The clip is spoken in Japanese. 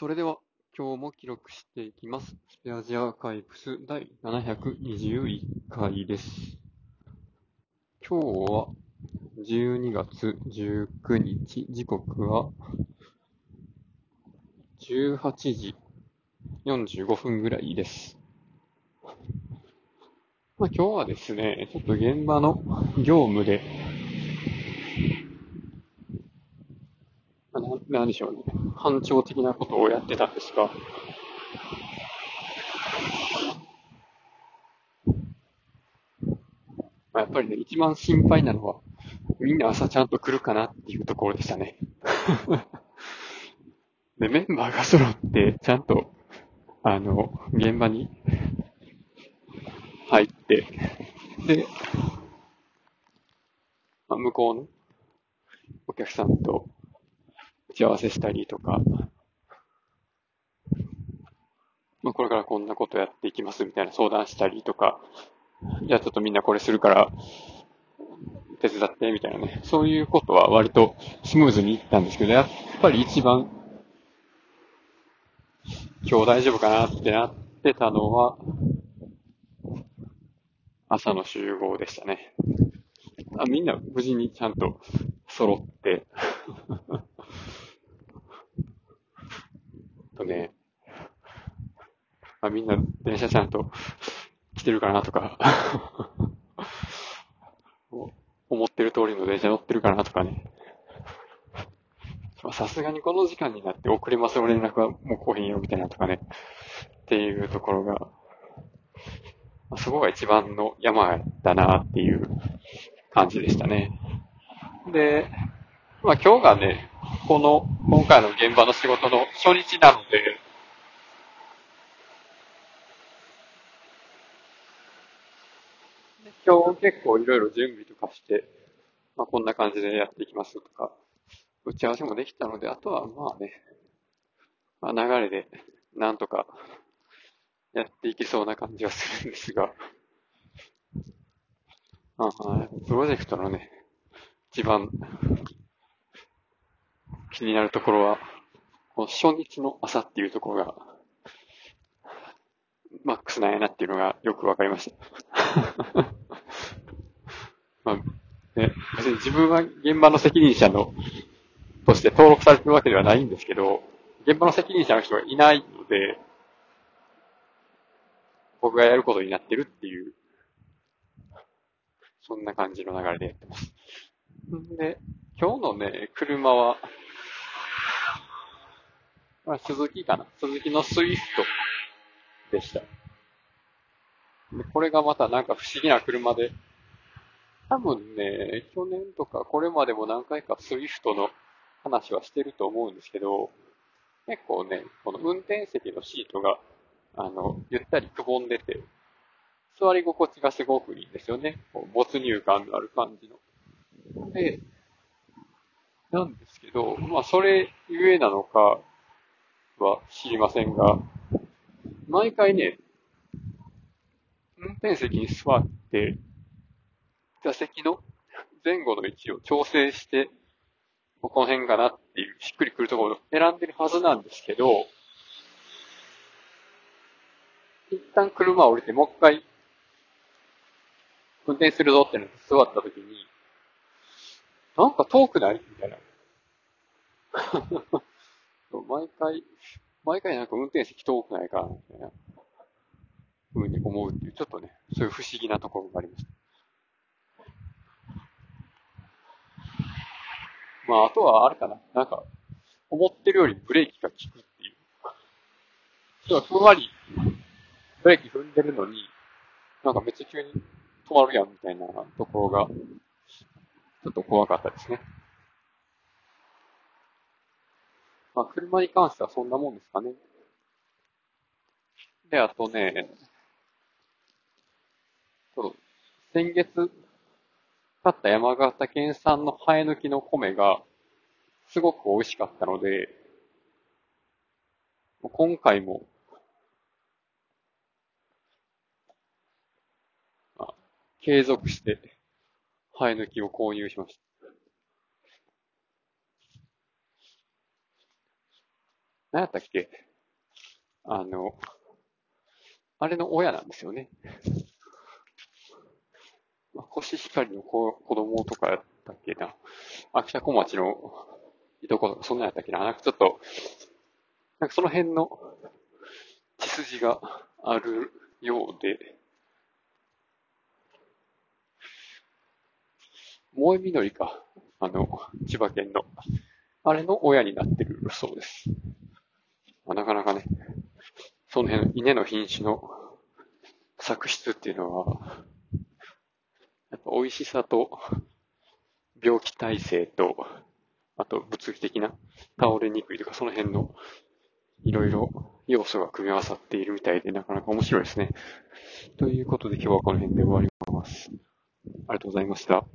それでは、今日も記録していきます。スペアジアーカイブス第721回です。今日は12月19日、時刻は18時45分ぐらいです。まあ、今日はですね、ちょっと現場の業務で、まあななんでしょうね、班長的なことをやってたんですが、まあ、やっぱりね、一番心配なのは、みんな朝ちゃんと来るかなっていうところでしたね。で、メンバーが揃って、ちゃんと、あの、現場に入って、で、まあ、向こうのお客さんと打ち合わせしたりとか、まあ、これからこんなことやっていきますみたいな相談したりとか、じゃあちょっとみんなこれするから、手伝ってみたいなね、そういうことは割とスムーズにいったんですけど、やっぱり一番、今日大丈夫かなってなってたのは、朝の集合でしたね。あみんな無事にちゃんと揃って、とね、あみんな電車ちゃんと来てるかなとか、思ってる通りの電車乗ってるかなとかね。さすがにこの時間になって遅れますよ連絡はもう来へんよみたいなとかね。っていうところが、そこが一番の山だなっていう感じでしたね。で、まあ今日がね、この、今回の現場の仕事の初日なので、今日結構いろいろ準備とかして、まあこんな感じでやっていきますとか、打ち合わせもできたので、あとはまあね、まあ流れでなんとかやっていけそうな感じはするんですが、まあ、プロジェクトのね、一番気になるところは、この初日の朝っていうところが、マックスなんやなっていうのがよくわかりました。まあ、ね、別に自分は現場の責任者の、として登録されてるわけではないんですけど、現場の責任者の人がいないので、僕がやることになってるっていう、そんな感じの流れでやってます。んで、今日のね、車は、まあ、鈴木かな鈴木のスイフトでした。でこれがまたなんか不思議な車で、多分ね、去年とかこれまでも何回かスイフトの話はしてると思うんですけど、結構ね、この運転席のシートが、あの、ゆったりくぼんでて、座り心地がすごくいいんですよね。こう没入感のある感じの。で、なんですけど、まあ、それゆえなのかは知りませんが、毎回ね、運転席に座って、座席の前後の位置を調整して、この辺かなっていう、しっくりくるところを選んでるはずなんですけど、一旦車を降りて、もう一回、運転するぞってなって座った時に、なんか遠くない？みたいな。毎回、毎回なんか運転席遠くないかなみたいな、ふうに思うっていう、ちょっとね、そういう不思議なところがありました。まあ、あとはあれかな。なんか、思ってるよりブレーキが効くっていう。ちょっとふんわり、ブレーキ踏んでるのに、なんかめっちゃ急に止まるやんみたいなところが、ちょっと怖かったですね。まあ、車に関してはそんなもんですかね。で、あとね、そう、先月、買った山形県産の生え抜きの米が、すごく美味しかったので、今回も、継続して、生え抜きを購入しました。何やったっけ？あの、あれの親なんですよね。コシヒカリの子子供とかやったっけな。秋田小町のいとこ、そんなんやったっけな。なんかちょっと、なんかその辺の血筋があるようで、萌えみのりか。あの、千葉県の。あれの親になってるそうです。なかなかね、その辺、稲の品種の作質っていうのは、やっぱ美味しさと、病気耐性と、あと物理的な倒れにくいとか、その辺のいろいろ要素が組み合わさっているみたいで、なかなか面白いですね。ということで今日はこの辺で終わります。ありがとうございました。